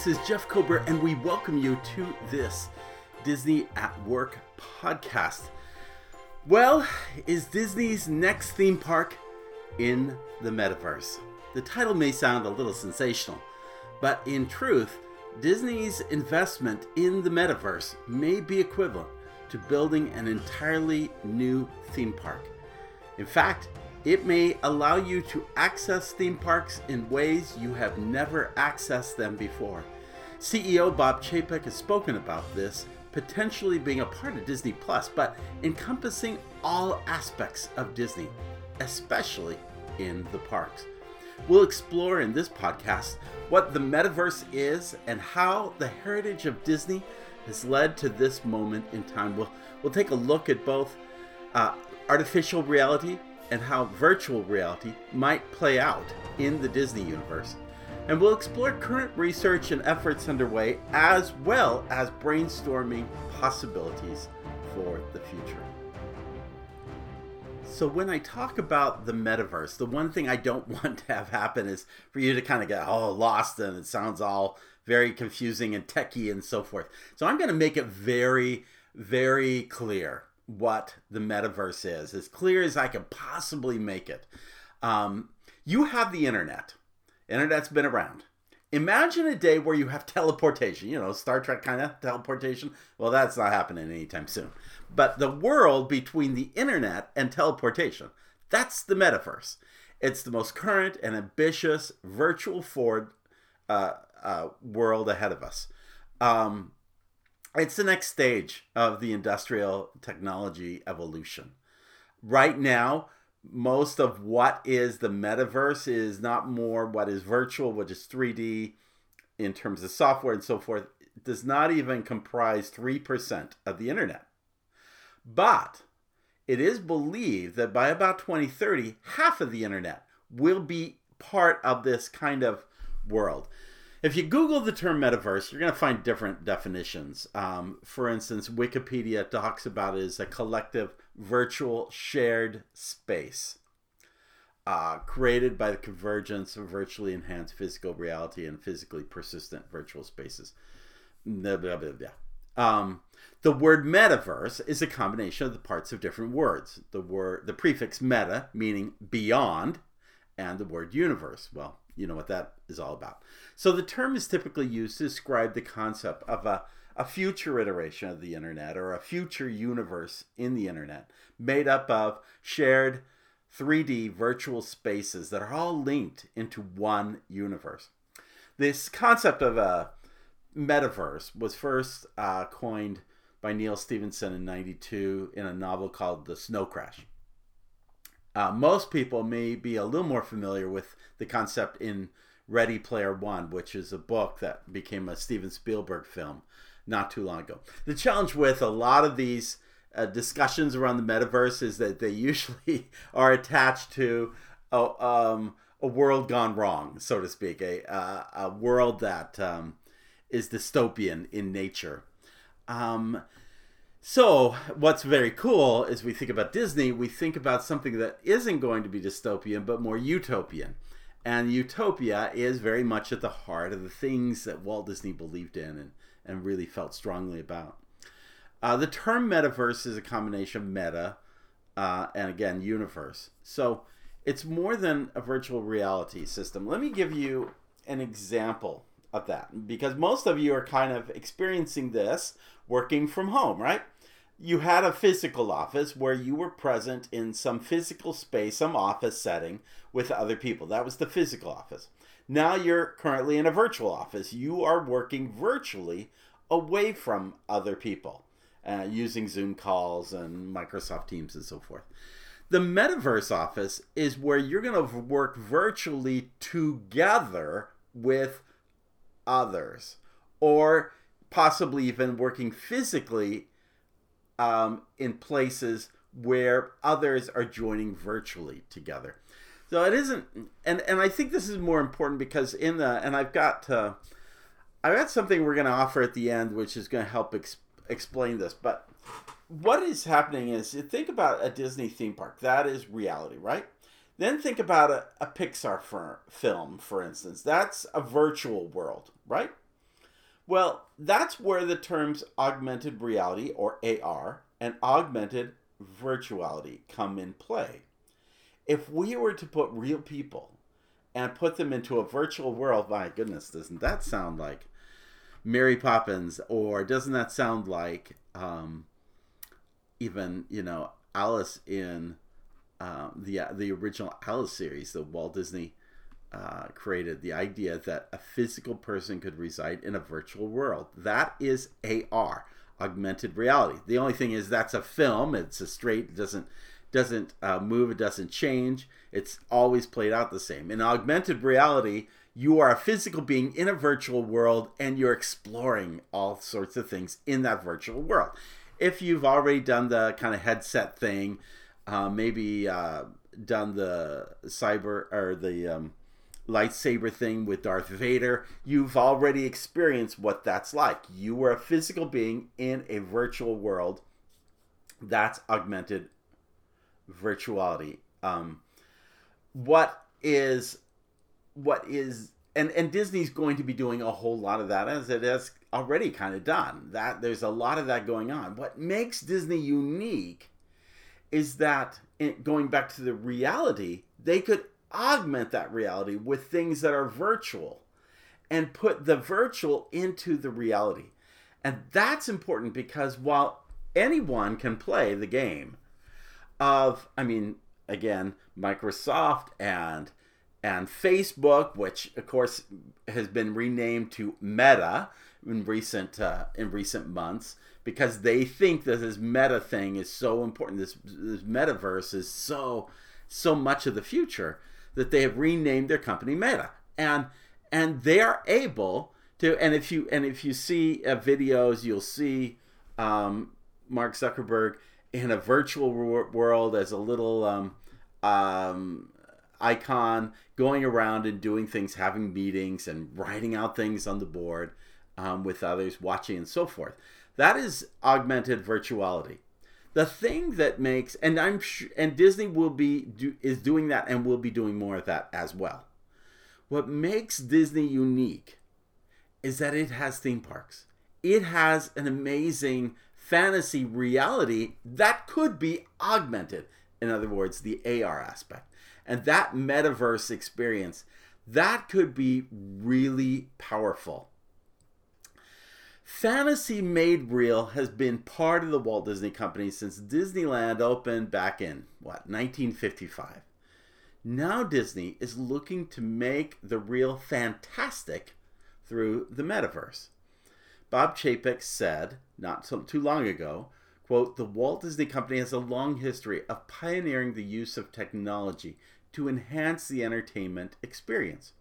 Hi, this is Jeff Kober, and we welcome you to this Disney at Work podcast. Well, is Disney's next theme park in the metaverse? The title may sound a little sensational, but in truth, Disney's investment in the metaverse may be equivalent to building an entirely new theme park. In fact, it may allow you to access theme parks in ways you have never accessed them before. CEO Bob Chapek has spoken about this potentially being a part of Disney Plus, but encompassing all aspects of Disney, especially in the parks. We'll explore in this podcast what the metaverse is and how the heritage of Disney has led to this moment in time. We'll, we'll take a look at both uh, artificial reality and how virtual reality might play out in the Disney universe. And we'll explore current research and efforts underway, as well as brainstorming possibilities for the future. So, when I talk about the metaverse, the one thing I don't want to have happen is for you to kind of get all lost and it sounds all very confusing and techy and so forth. So, I'm going to make it very, very clear what the metaverse is, as clear as I can possibly make it. Um, you have the internet. Internet's been around. Imagine a day where you have teleportation, you know, Star Trek kind of teleportation. Well, that's not happening anytime soon. But the world between the internet and teleportation, that's the metaverse. It's the most current and ambitious virtual forward uh, uh, world ahead of us. Um, it's the next stage of the industrial technology evolution. Right now, most of what is the metaverse is not more what is virtual, which is 3D in terms of software and so forth. It does not even comprise 3% of the internet. But it is believed that by about 2030, half of the internet will be part of this kind of world. If you Google the term metaverse, you're going to find different definitions. Um, for instance, Wikipedia talks about it as a collective virtual shared space uh, created by the convergence of virtually enhanced physical reality and physically persistent virtual spaces. Blah, blah, blah, blah. Um, the word metaverse is a combination of the parts of different words. The word, the prefix meta, meaning beyond, and the word universe. Well, you know what that is all about. So the term is typically used to describe the concept of a, a future iteration of the internet or a future universe in the internet made up of shared 3D virtual spaces that are all linked into one universe. This concept of a metaverse was first uh, coined by Neal Stephenson in 92 in a novel called The Snow Crash. Uh, most people may be a little more familiar with the concept in Ready Player One, which is a book that became a Steven Spielberg film not too long ago. The challenge with a lot of these uh, discussions around the metaverse is that they usually are attached to a, um, a world gone wrong, so to speak, a, uh, a world that um, is dystopian in nature. Um, so, what's very cool is we think about Disney, we think about something that isn't going to be dystopian, but more utopian. And utopia is very much at the heart of the things that Walt Disney believed in and, and really felt strongly about. Uh, the term metaverse is a combination of meta uh, and, again, universe. So, it's more than a virtual reality system. Let me give you an example of that because most of you are kind of experiencing this working from home, right? You had a physical office where you were present in some physical space, some office setting with other people. That was the physical office. Now you're currently in a virtual office. You are working virtually away from other people uh, using Zoom calls and Microsoft Teams and so forth. The metaverse office is where you're going to work virtually together with others or possibly even working physically um, in places where others are joining virtually together. So it isn't, and and I think this is more important because in the and I've got uh, I've got something we're going to offer at the end, which is going to help ex- explain this. But what is happening is you think about a Disney theme park. That is reality, right? Then think about a, a Pixar fir- film, for instance. That's a virtual world, right? Well, that's where the terms augmented reality, or AR, and augmented virtuality come in play. If we were to put real people and put them into a virtual world, my goodness, doesn't that sound like Mary Poppins? Or doesn't that sound like um, even, you know, Alice in um, the the original Alice series, the Walt Disney uh, created, the idea that a physical person could reside in a virtual world. That is AR, augmented reality. The only thing is that's a film. It's a straight. It doesn't doesn't uh, move. It doesn't change. It's always played out the same. In augmented reality, you are a physical being in a virtual world, and you're exploring all sorts of things in that virtual world. If you've already done the kind of headset thing uh, maybe uh, done the cyber or the um, lightsaber thing with Darth Vader, you've already experienced what that's like. You were a physical being in a virtual world. That's augmented virtuality. Um, what is what is and and Disney's going to be doing a whole lot of that as it has already kind of done. That there's a lot of that going on. What makes Disney unique is that going back to the reality, they could augment that reality with things that are virtual and put the virtual into the reality. And that's important because while anyone can play the game of, I mean, again, Microsoft and and Facebook, which of course has been renamed to Meta in recent uh, in recent months, because they think that this meta thing is so important. This this metaverse is so so much of the future that they have renamed their company Meta, and and they are able to. And if you and if you see uh, videos, you'll see um, Mark Zuckerberg in a virtual world as a little um, um, icon going around and doing things, having meetings and writing out things on the board um, with others watching and so forth. That is augmented virtuality. The thing that makes and I'm and Disney will be do, is doing that and will be doing more of that as well. What makes Disney unique is that it has theme parks. It has an amazing fantasy reality that could be augmented. In other words, the AR aspect. And that metaverse experience, that could be really powerful. Fantasy Made Real has been part of the Walt Disney Company since Disneyland opened back in, what, 1955. Now Disney is looking to make the real fantastic through the metaverse. Bob Chapek said, not so, too long ago, quote, the Walt Disney Company has a long history of pioneering the use of technology to enhance the entertainment experience.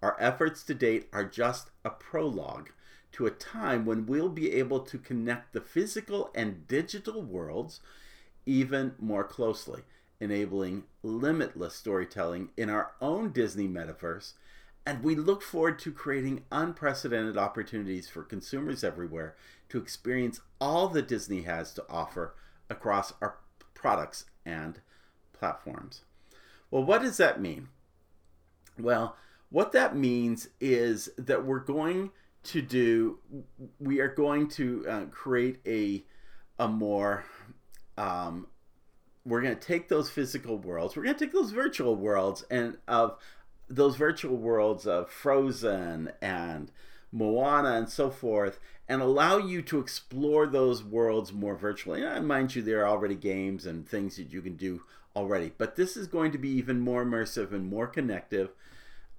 Our efforts to date are just a prologue to a time when we'll be able to connect the physical and digital worlds even more closely, enabling limitless storytelling in our own Disney metaverse. And we look forward to creating unprecedented opportunities for consumers everywhere to experience all that Disney has to offer across our products and platforms. Well, what does that mean? Well, what that means is that we're going to do we are going to uh, create a a more um, we're going to take those physical worlds we're going to take those virtual worlds and of those virtual worlds of frozen and moana and so forth and allow you to explore those worlds more virtually. And mind you there are already games and things that you can do already but this is going to be even more immersive and more connective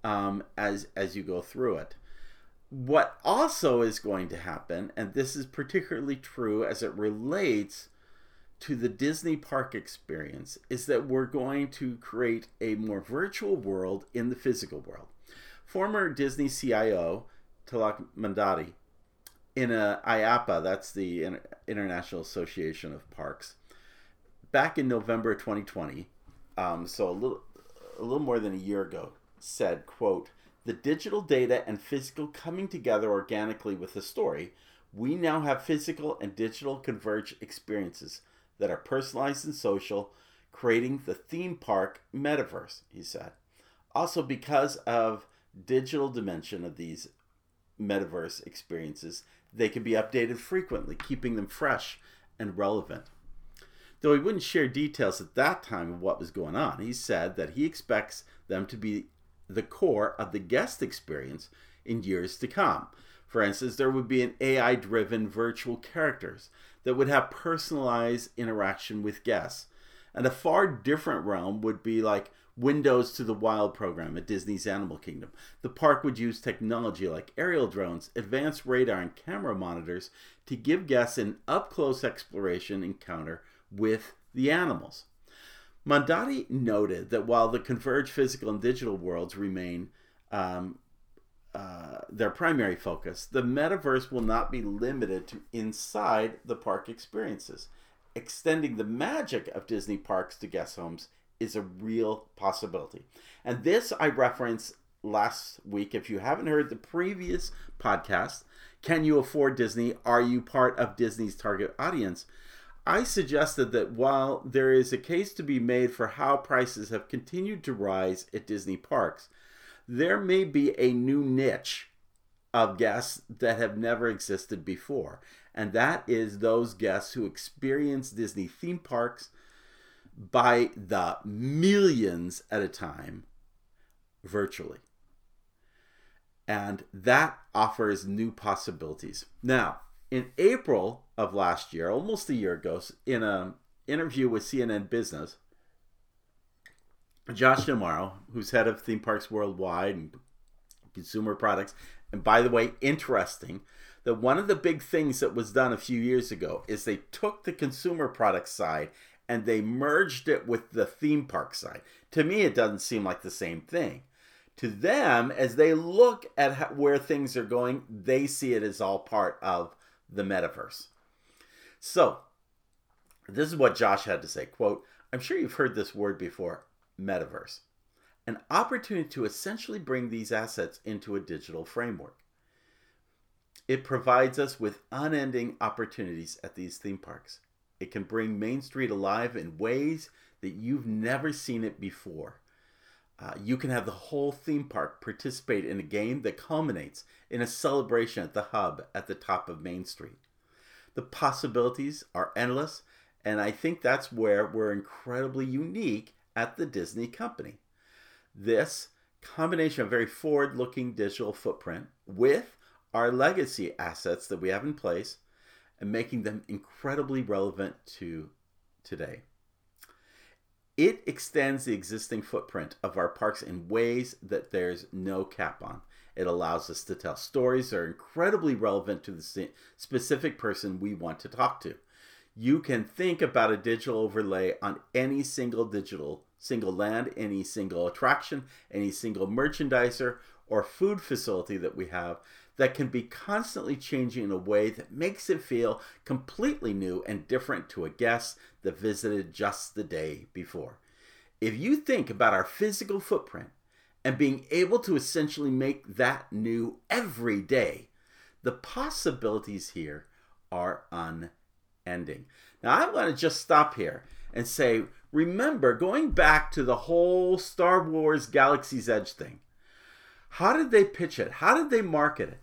um, as as you go through it what also is going to happen, and this is particularly true as it relates to the Disney park experience, is that we're going to create a more virtual world in the physical world. Former Disney CIO, Tilak Mandadi, in a IAAPA, that's the International Association of Parks, back in November 2020, um, so a little, a little more than a year ago, said, quote, the digital data and physical coming together organically with the story, we now have physical and digital converged experiences that are personalized and social, creating the theme park metaverse, he said. Also, because of digital dimension of these metaverse experiences, they can be updated frequently, keeping them fresh and relevant. Though he wouldn't share details at that time of what was going on, he said that he expects them to be the core of the guest experience in years to come. For instance, there would be an AI driven virtual characters that would have personalized interaction with guests. And a far different realm would be like Windows to the Wild program at Disney's Animal Kingdom. The park would use technology like aerial drones, advanced radar, and camera monitors to give guests an up close exploration encounter with the animals. Mandadi noted that while the converged physical and digital worlds remain um, uh, their primary focus, the metaverse will not be limited to inside the park experiences. Extending the magic of Disney parks to guest homes is a real possibility. And this I referenced last week. If you haven't heard the previous podcast, Can You Afford Disney? Are You Part of Disney's Target Audience? I suggested that while there is a case to be made for how prices have continued to rise at Disney parks, there may be a new niche of guests that have never existed before. And that is those guests who experience Disney theme parks by the millions at a time virtually. And that offers new possibilities. Now, in April of last year, almost a year ago, in an interview with CNN Business, Josh D'Amaro, who's head of theme parks worldwide and consumer products, and by the way, interesting that one of the big things that was done a few years ago is they took the consumer product side and they merged it with the theme park side. To me, it doesn't seem like the same thing. To them, as they look at how, where things are going, they see it as all part of the metaverse. So, this is what Josh had to say. Quote, I'm sure you've heard this word before, metaverse. An opportunity to essentially bring these assets into a digital framework. It provides us with unending opportunities at these theme parks. It can bring Main Street alive in ways that you've never seen it before. Uh, you can have the whole theme park participate in a game that culminates in a celebration at the hub at the top of Main Street. The possibilities are endless, and I think that's where we're incredibly unique at the Disney company. This combination of very forward looking digital footprint with our legacy assets that we have in place and making them incredibly relevant to today. It extends the existing footprint of our parks in ways that there's no cap on. It allows us to tell stories that are incredibly relevant to the specific person we want to talk to. You can think about a digital overlay on any single digital, single land, any single attraction, any single merchandiser or food facility that we have that can be constantly changing in a way that makes it feel completely new and different to a guest that visited just the day before. If you think about our physical footprint and being able to essentially make that new every day, the possibilities here are unending. Now, I want to just stop here and say, remember, going back to the whole Star Wars Galaxy's Edge thing, how did they pitch it? How did they market it?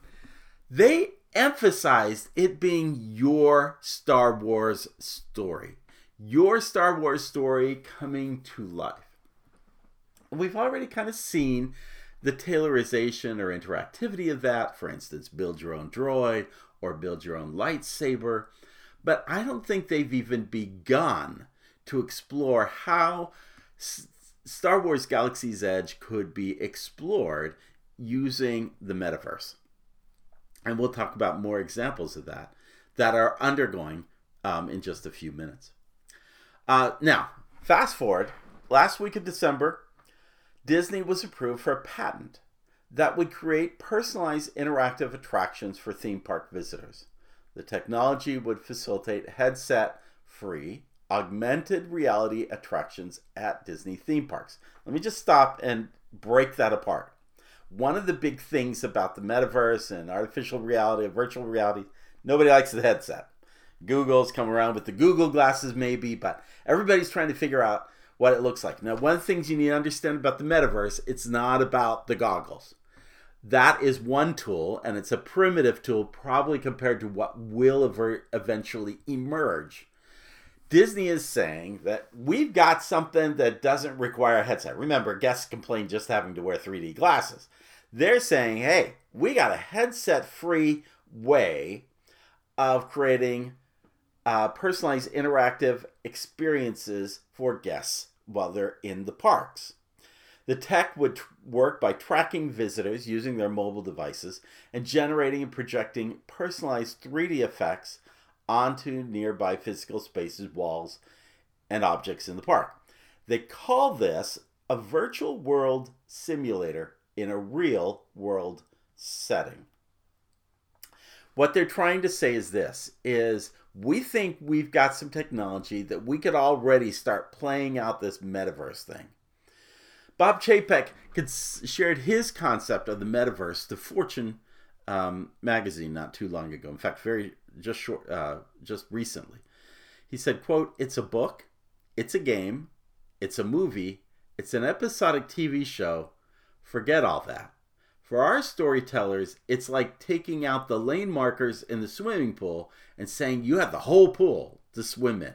They emphasized it being your Star Wars story, your Star Wars story coming to life. We've already kind of seen the tailorization or interactivity of that, for instance, build your own droid or build your own lightsaber, but I don't think they've even begun to explore how Star Wars Galaxy's Edge could be explored using the metaverse. And we'll talk about more examples of that that are undergoing um, in just a few minutes. Uh, now, fast forward, last week of December, Disney was approved for a patent that would create personalized interactive attractions for theme park visitors. The technology would facilitate headset free augmented reality attractions at Disney theme parks. Let me just stop and break that apart one of the big things about the metaverse and artificial reality, virtual reality, nobody likes the headset. Google's come around with the Google glasses, maybe, but everybody's trying to figure out what it looks like. Now, one of the things you need to understand about the metaverse, it's not about the goggles. That is one tool, and it's a primitive tool, probably compared to what will eventually emerge. Disney is saying that we've got something that doesn't require a headset. Remember, guests complain just having to wear 3D glasses. They're saying, hey, we got a headset free way of creating uh, personalized interactive experiences for guests while they're in the parks. The tech would t- work by tracking visitors using their mobile devices and generating and projecting personalized 3D effects onto nearby physical spaces, walls, and objects in the park. They call this a virtual world simulator in a real world setting. What they're trying to say is this is we think we've got some technology that we could already start playing out this metaverse thing. Bob Chapek shared his concept of the metaverse to Fortune um, magazine not too long ago. In fact, very just short, uh, just recently. He said, "quote It's a book, it's a game, it's a movie, it's an episodic TV show. Forget all that. For our storytellers, it's like taking out the lane markers in the swimming pool and saying you have the whole pool to swim in.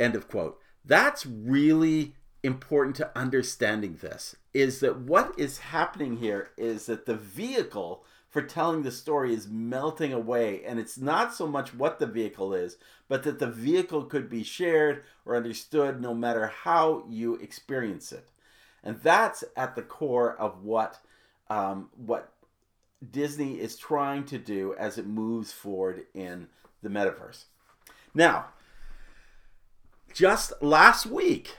End of quote. That's really important to understanding this is that what is happening here is that the vehicle for telling the story is melting away and it's not so much what the vehicle is but that the vehicle could be shared or understood no matter how you experience it and that's at the core of what um, what Disney is trying to do as it moves forward in the metaverse. Now, just last week,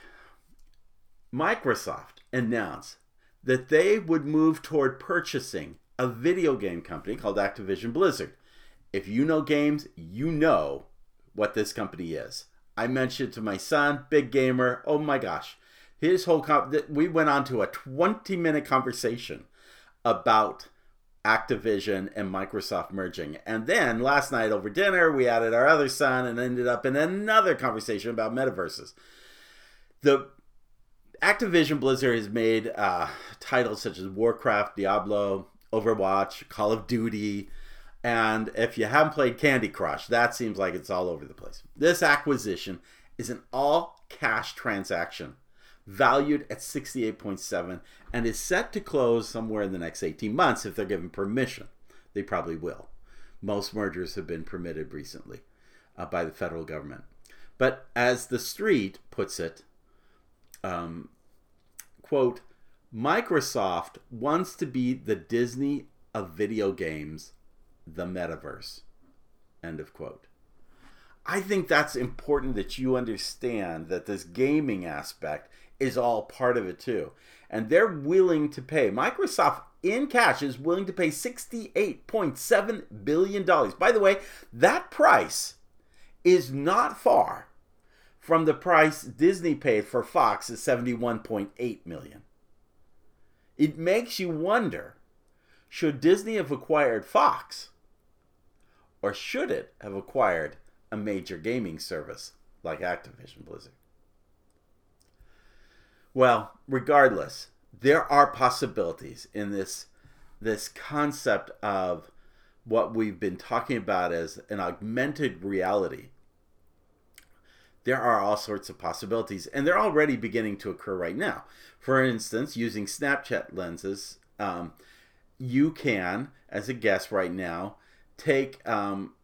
Microsoft announced that they would move toward purchasing a video game company called Activision Blizzard. If you know games, you know what this company is. I mentioned to my son, big gamer. Oh my gosh, his whole comp- we went on to a 20 minute conversation about Activision and Microsoft merging. And then last night over dinner, we added our other son and ended up in another conversation about metaverses. The Activision Blizzard has made uh, titles such as Warcraft, Diablo, Overwatch, Call of Duty, and if you haven't played Candy Crush, that seems like it's all over the place. This acquisition is an all cash transaction valued at 68.7 and is set to close somewhere in the next 18 months if they're given permission. They probably will. Most mergers have been permitted recently uh, by the federal government. But as the street puts it, um, quote, Microsoft wants to be the Disney of video games, the metaverse. End of quote. I think that's important that you understand that this gaming aspect is all part of it too. And they're willing to pay. Microsoft in cash is willing to pay $68.7 billion. By the way, that price is not far from the price Disney paid for Fox at 71.8 million. It makes you wonder, should Disney have acquired Fox or should it have acquired a major gaming service like Activision Blizzard? Well, regardless, there are possibilities in this this concept of what we've been talking about as an augmented reality. There are all sorts of possibilities, and they're already beginning to occur right now. For instance, using Snapchat lenses, um, you can, as a guest right now, take um,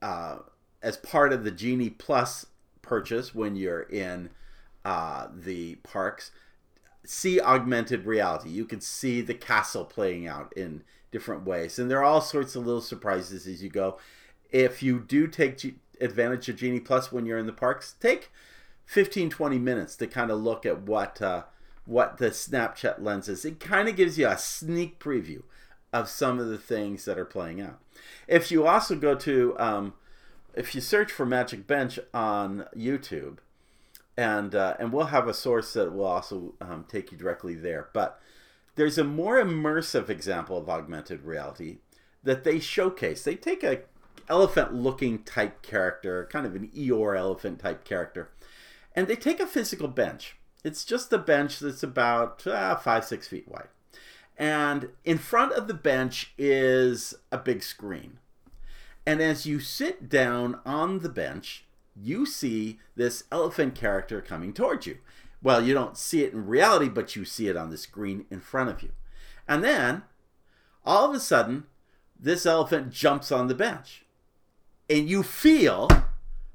uh, as part of the Genie Plus purchase when you're in uh, the parks see augmented reality. You can see the castle playing out in different ways, and there are all sorts of little surprises as you go. If you do take G- advantage of Genie Plus when you're in the parks, take 15 20 minutes to kind of look at what uh, what the Snapchat lens is. It kind of gives you a sneak preview of some of the things that are playing out. If you also go to um, if you search for Magic Bench on YouTube, and uh, and we'll have a source that will also um, take you directly there. But there's a more immersive example of augmented reality that they showcase. They take a elephant-looking type character, kind of an Eeyore elephant type character, And they take a physical bench. It's just a bench that's about uh, five, six feet wide. And in front of the bench is a big screen. And as you sit down on the bench, you see this elephant character coming towards you. Well, you don't see it in reality, but you see it on the screen in front of you. And then, all of a sudden, this elephant jumps on the bench. And you feel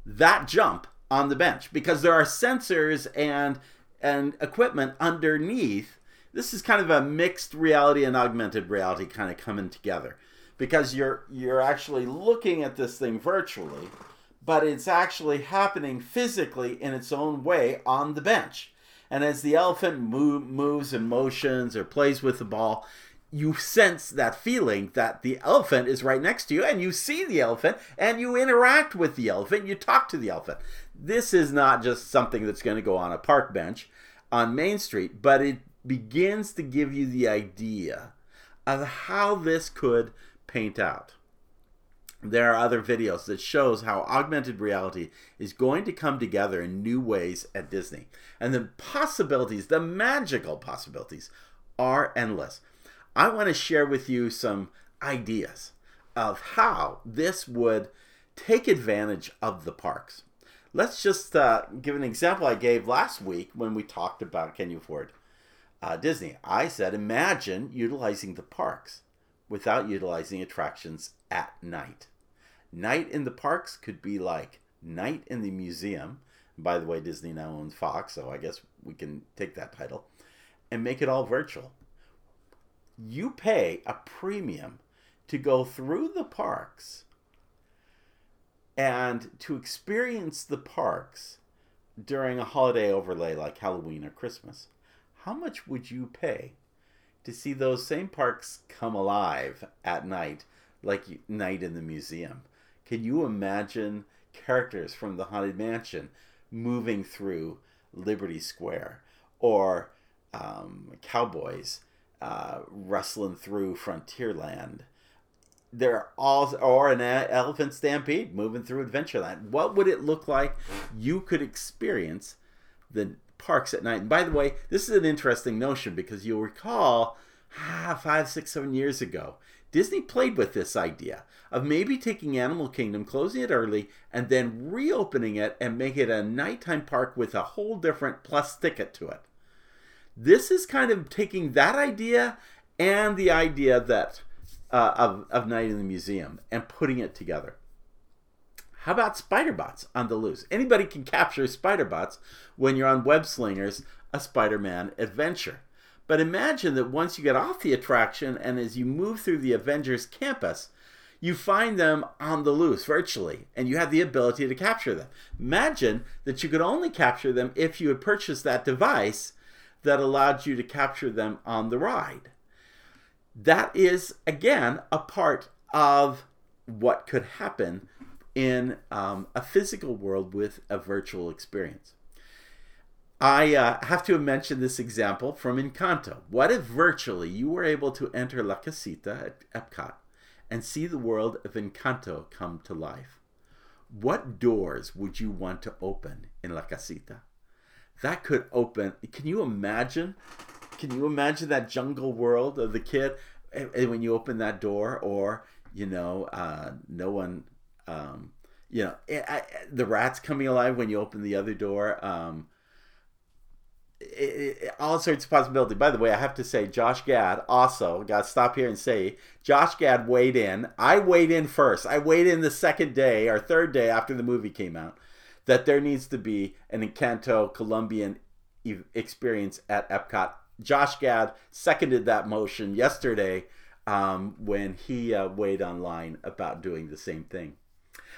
that jump on the bench because there are sensors and and equipment underneath. This is kind of a mixed reality and augmented reality kind of coming together because you're you're actually looking at this thing virtually, but it's actually happening physically in its own way on the bench. And as the elephant move, moves and motions or plays with the ball, you sense that feeling that the elephant is right next to you and you see the elephant and you interact with the elephant, you talk to the elephant. This is not just something that's going to go on a park bench on Main Street, but it begins to give you the idea of how this could paint out. There are other videos that shows how augmented reality is going to come together in new ways at Disney. And the possibilities, the magical possibilities are endless. I want to share with you some ideas of how this would take advantage of the parks. Let's just uh, give an example I gave last week when we talked about Can You Afford uh, Disney. I said, imagine utilizing the parks without utilizing attractions at night. Night in the parks could be like night in the museum. By the way, Disney now owns Fox, so I guess we can take that title and make it all virtual. You pay a premium to go through the parks and to experience the parks during a holiday overlay like Halloween or Christmas. How much would you pay to see those same parks come alive at night, like night in the museum. Can you imagine characters from the Haunted Mansion moving through Liberty Square or um, cowboys uh, rustling through Frontierland? They're all, or an elephant stampede moving through Adventureland. What would it look like? You could experience the parks at night. And by the way, this is an interesting notion because you'll recall ah, five, six, seven years ago, Disney played with this idea of maybe taking Animal Kingdom, closing it early, and then reopening it and make it a nighttime park with a whole different plus ticket to it. This is kind of taking that idea and the idea that uh, of, of Night in the Museum and putting it together. How about spider bots on the loose? Anybody can capture spider bots when you're on Web Slingers, a Spider Man adventure. But imagine that once you get off the attraction and as you move through the Avengers campus, you find them on the loose virtually and you have the ability to capture them. Imagine that you could only capture them if you had purchased that device that allowed you to capture them on the ride. That is, again, a part of what could happen in um, a physical world with a virtual experience. I uh, have to mention this example from Encanto. What if virtually you were able to enter La Casita at Epcot and see the world of Encanto come to life? What doors would you want to open in La Casita? That could open. Can you imagine? Can you imagine that jungle world of the kid? And when you open that door, or you know, uh, no one um, you know, I, the rats coming alive when you open the other door. Um, all sorts of possibility. By the way, I have to say, Josh Gad also got to stop here and say, Josh Gad weighed in. I weighed in first. I weighed in the second day or third day after the movie came out that there needs to be an Encanto Colombian experience at Epcot. Josh Gad seconded that motion yesterday um, when he uh, weighed online about doing the same thing.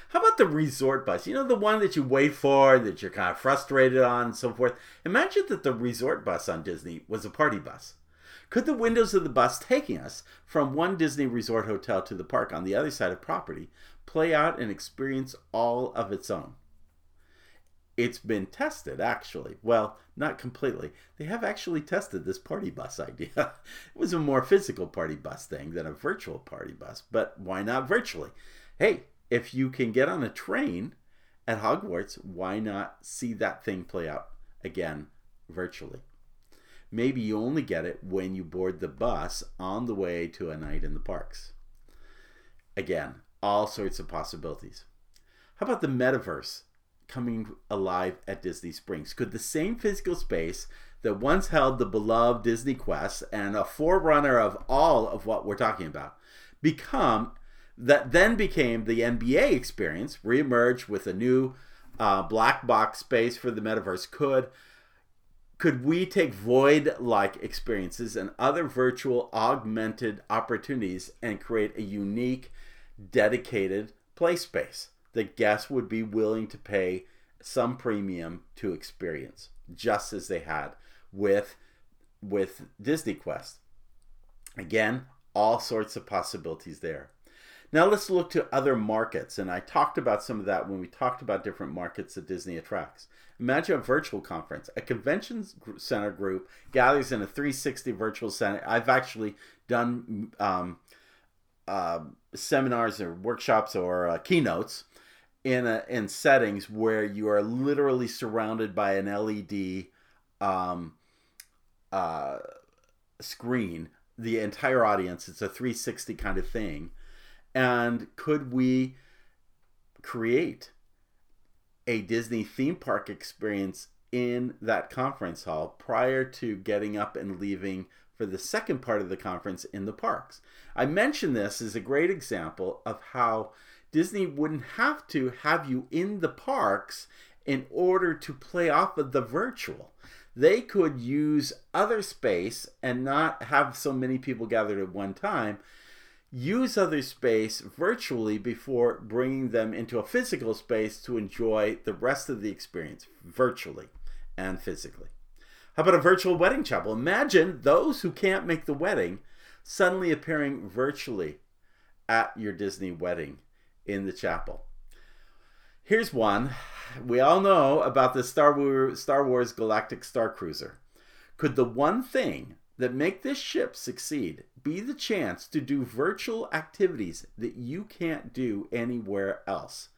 How about the resort bus? You know, the one that you wait for, that you're kind of frustrated on, and so forth. Imagine that the resort bus on Disney was a party bus. Could the windows of the bus taking us from one Disney resort hotel to the park on the other side of property play out an experience all of its own? It's been tested, actually. Well, not completely. They have actually tested this party bus idea. it was a more physical party bus thing than a virtual party bus, but why not virtually? Hey, if you can get on a train at Hogwarts, why not see that thing play out again virtually? Maybe you only get it when you board the bus on the way to a night in the parks. Again, all sorts of possibilities. How about the metaverse coming alive at Disney Springs? Could the same physical space that once held the beloved Disney Quest and a forerunner of all of what we're talking about become that then became the NBA experience, reemerge with a new uh, black box space for the metaverse? Could could we take void like experiences and other virtual augmented opportunities and create a unique, dedicated play space that guests would be willing to pay some premium to experience, just as they had with with Disney Quest? Again, all sorts of possibilities there. Now let's look to other markets, and I talked about some of that when we talked about different markets that Disney attracts. Imagine a virtual conference. A convention center group gathers in a 360 virtual center. I've actually done um, uh, seminars or workshops or uh, keynotes in a, in settings where you are literally surrounded by an LED um, uh, screen. The entire audience. It's a 360 kind of thing and could we create a Disney theme park experience in that conference hall prior to getting up and leaving for the second part of the conference in the parks? I mention this as a great example of how Disney wouldn't have to have you in the parks in order to play off of the virtual. They could use other space and not have so many people gathered at one time use other space virtually before bringing them into a physical space to enjoy the rest of the experience virtually and physically. How about a virtual wedding chapel? Imagine those who can't make the wedding suddenly appearing virtually at your Disney wedding in the chapel. Here's one. We all know about the Star Wars, Star Wars Galactic Star Cruiser. Could the one thing that make this ship succeed be the chance to do virtual activities that you can't do anywhere else.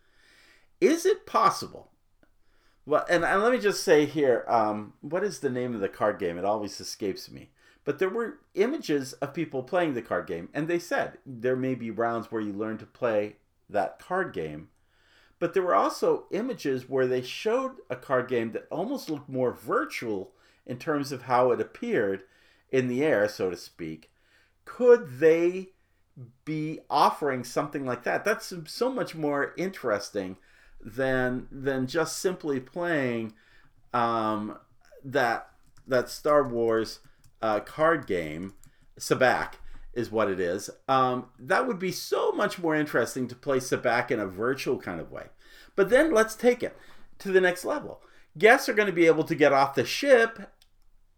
Is it possible? Well, and, and let me just say here, um, what is the name of the card game? It always escapes me. But there were images of people playing the card game, and they said there may be rounds where you learn to play that card game. But there were also images where they showed a card game that almost looked more virtual in terms of how it appeared in the air, so to speak, could they be offering something like that? That's so much more interesting than than just simply playing um, that that Star Wars uh, card game. Sabacc is what it is. Um, that would be so much more interesting to play Sabacc in a virtual kind of way. But then let's take it to the next level. Guests are going to be able to get off the ship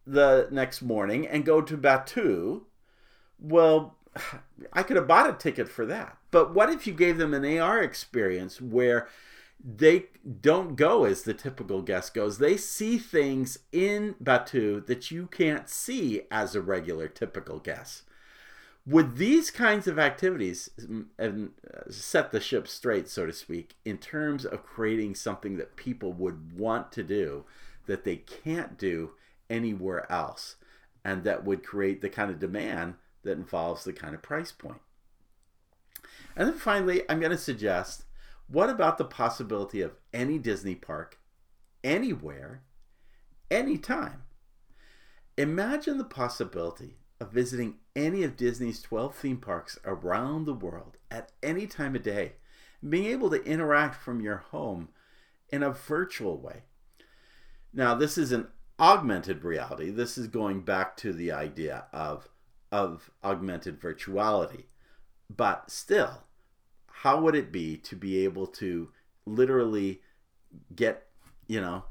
the next morning and go to Batuu, Well, I could have bought a ticket for that. But what if you gave them an AR experience where they don't go as the typical guest goes? They see things in Batuu that you can't see as a regular typical guest. Would these kinds of activities mm, and uh, set the ship straight, so to speak, in terms of creating something that people would want to do that they can't do anywhere else and that would create the kind of demand that involves the kind of price point. And then finally, I'm going to suggest what about the possibility of any Disney park, anywhere, anytime? Imagine the possibility of visiting any of Disney's 12 theme parks around the world at any time of day, being able to interact from your home in a virtual way. Now, this is an augmented reality, this is going back to the idea of of augmented virtuality. But still, how would it be to be able to literally get, you know,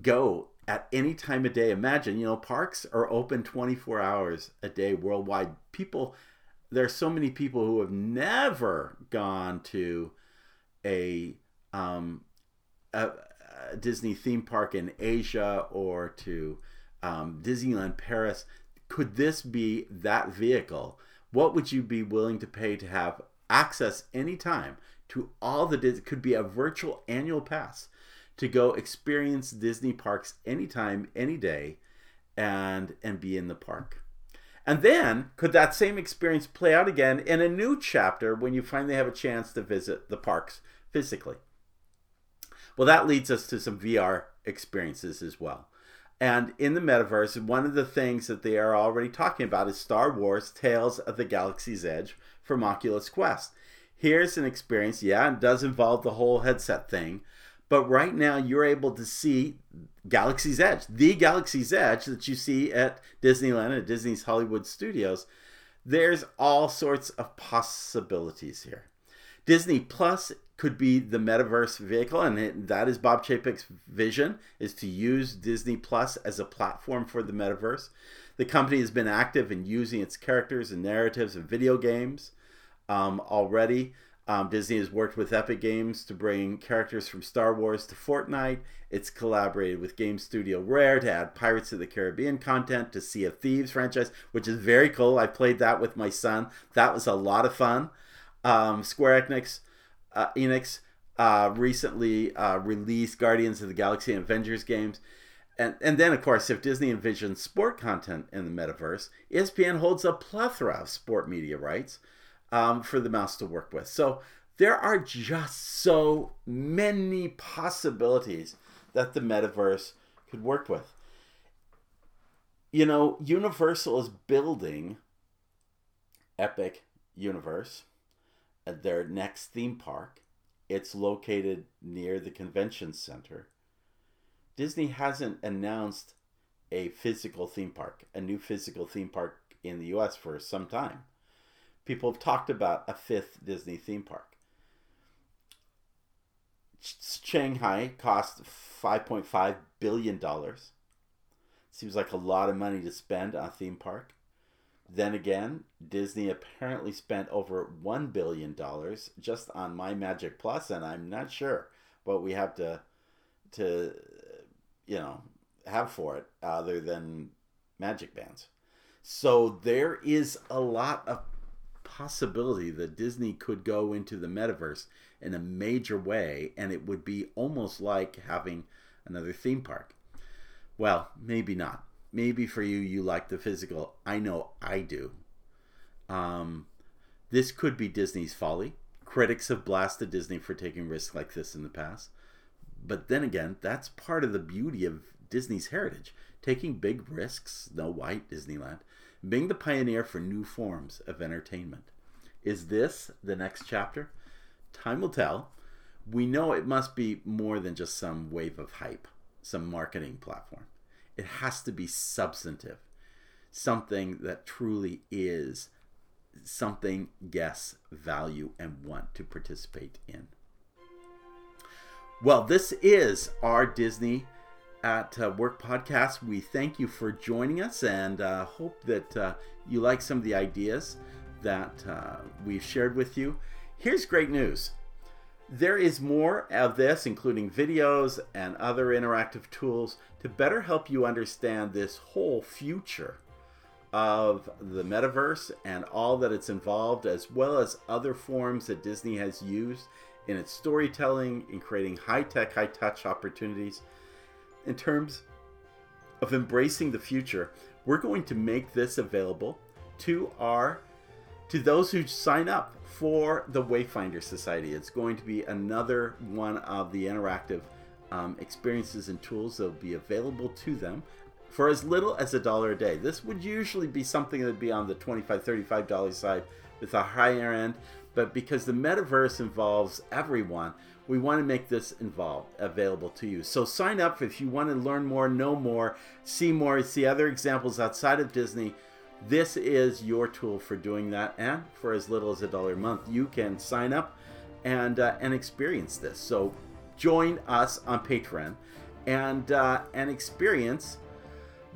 go at any time of day? Imagine, you know, parks are open 24 hours a day worldwide. People, there are so many people who have never gone to a, um, a, Disney theme park in Asia or to um, Disneyland Paris. Could this be that vehicle? What would you be willing to pay to have access anytime to all the Dis- could be a virtual annual pass to go experience Disney parks anytime, any day, and and be in the park. And then could that same experience play out again in a new chapter when you finally have a chance to visit the parks physically? Well, that leads us to some VR experiences as well. And in the metaverse, one of the things that they are already talking about is Star Wars Tales of the Galaxy's Edge from Oculus Quest. Here's an experience, yeah, it does involve the whole headset thing, but right now you're able to see Galaxy's Edge, the Galaxy's Edge that you see at Disneyland and Disney's Hollywood Studios. There's all sorts of possibilities here. Disney Plus could be the metaverse vehicle, and it, that is Bob Chapek's vision: is to use Disney Plus as a platform for the metaverse. The company has been active in using its characters and narratives in video games um, already. Um, Disney has worked with Epic Games to bring characters from Star Wars to Fortnite. It's collaborated with Game Studio Rare to add Pirates of the Caribbean content to Sea of Thieves franchise, which is very cool. I played that with my son. That was a lot of fun. Um, Square Enix, uh, Enix uh, recently uh, released Guardians of the Galaxy and Avengers games. And, and then, of course, if Disney envisions sport content in the metaverse, ESPN holds a plethora of sport media rights um, for the mouse to work with. So there are just so many possibilities that the metaverse could work with. You know, Universal is building Epic Universe, their next theme park. It's located near the convention center. Disney hasn't announced a physical theme park, a new physical theme park in the US for some time people have talked about a fifth Disney theme park. Shanghai cost $5.5 billion. Seems like a lot of money to spend on a theme park. Then again, Disney apparently spent over $1 billion just on My Magic Plus, and I'm not sure what we have to, to you know, have for it other than magic bands. So there is a lot of possibility that Disney could go into the metaverse in a major way and it would be almost like having another theme park. Well, maybe not. Maybe for you, you like the physical. I know I do. Um, this could be Disney's folly. Critics have blasted Disney for taking risks like this in the past. But then again, that's part of the beauty of Disney's heritage. Taking big risks, Snow White, Disneyland, being the pioneer for new forms of entertainment. Is this the next chapter? Time will tell. We know it must be more than just some wave of hype, some marketing platform. It has to be substantive, something that truly is something guests value and want to participate in. Well, this is our Disney at uh, Work Podcast. We thank you for joining us and uh, hope that uh, you like some of the ideas that uh, we've shared with you. Here's great news there is more of this, including videos and other interactive tools, to better help you understand this whole future of the metaverse and all that it's involved, as well as other forms that Disney has used in its storytelling, in creating high tech, high touch opportunities. In terms of embracing the future, we're going to make this available to our to those who sign up for the Wayfinder Society. It's going to be another one of the interactive um, experiences and tools that will be available to them for as little as a dollar a day. This would usually be something that would be on the $25, $35 side with a higher end, but because the metaverse involves everyone, we want to make this involved available to you. So sign up if you want to learn more, know more, see more, see other examples outside of Disney. This is your tool for doing that, and for as little as a dollar a month, you can sign up and uh, and experience this. So join us on Patreon and uh, and experience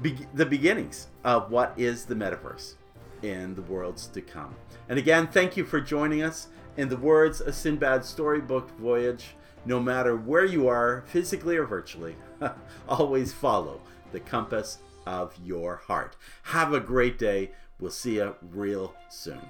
be- the beginnings of what is the metaverse in the worlds to come. And again, thank you for joining us. In the words of Sinbad's storybook voyage, no matter where you are, physically or virtually, always follow the compass of your heart. Have a great day. We'll see you real soon.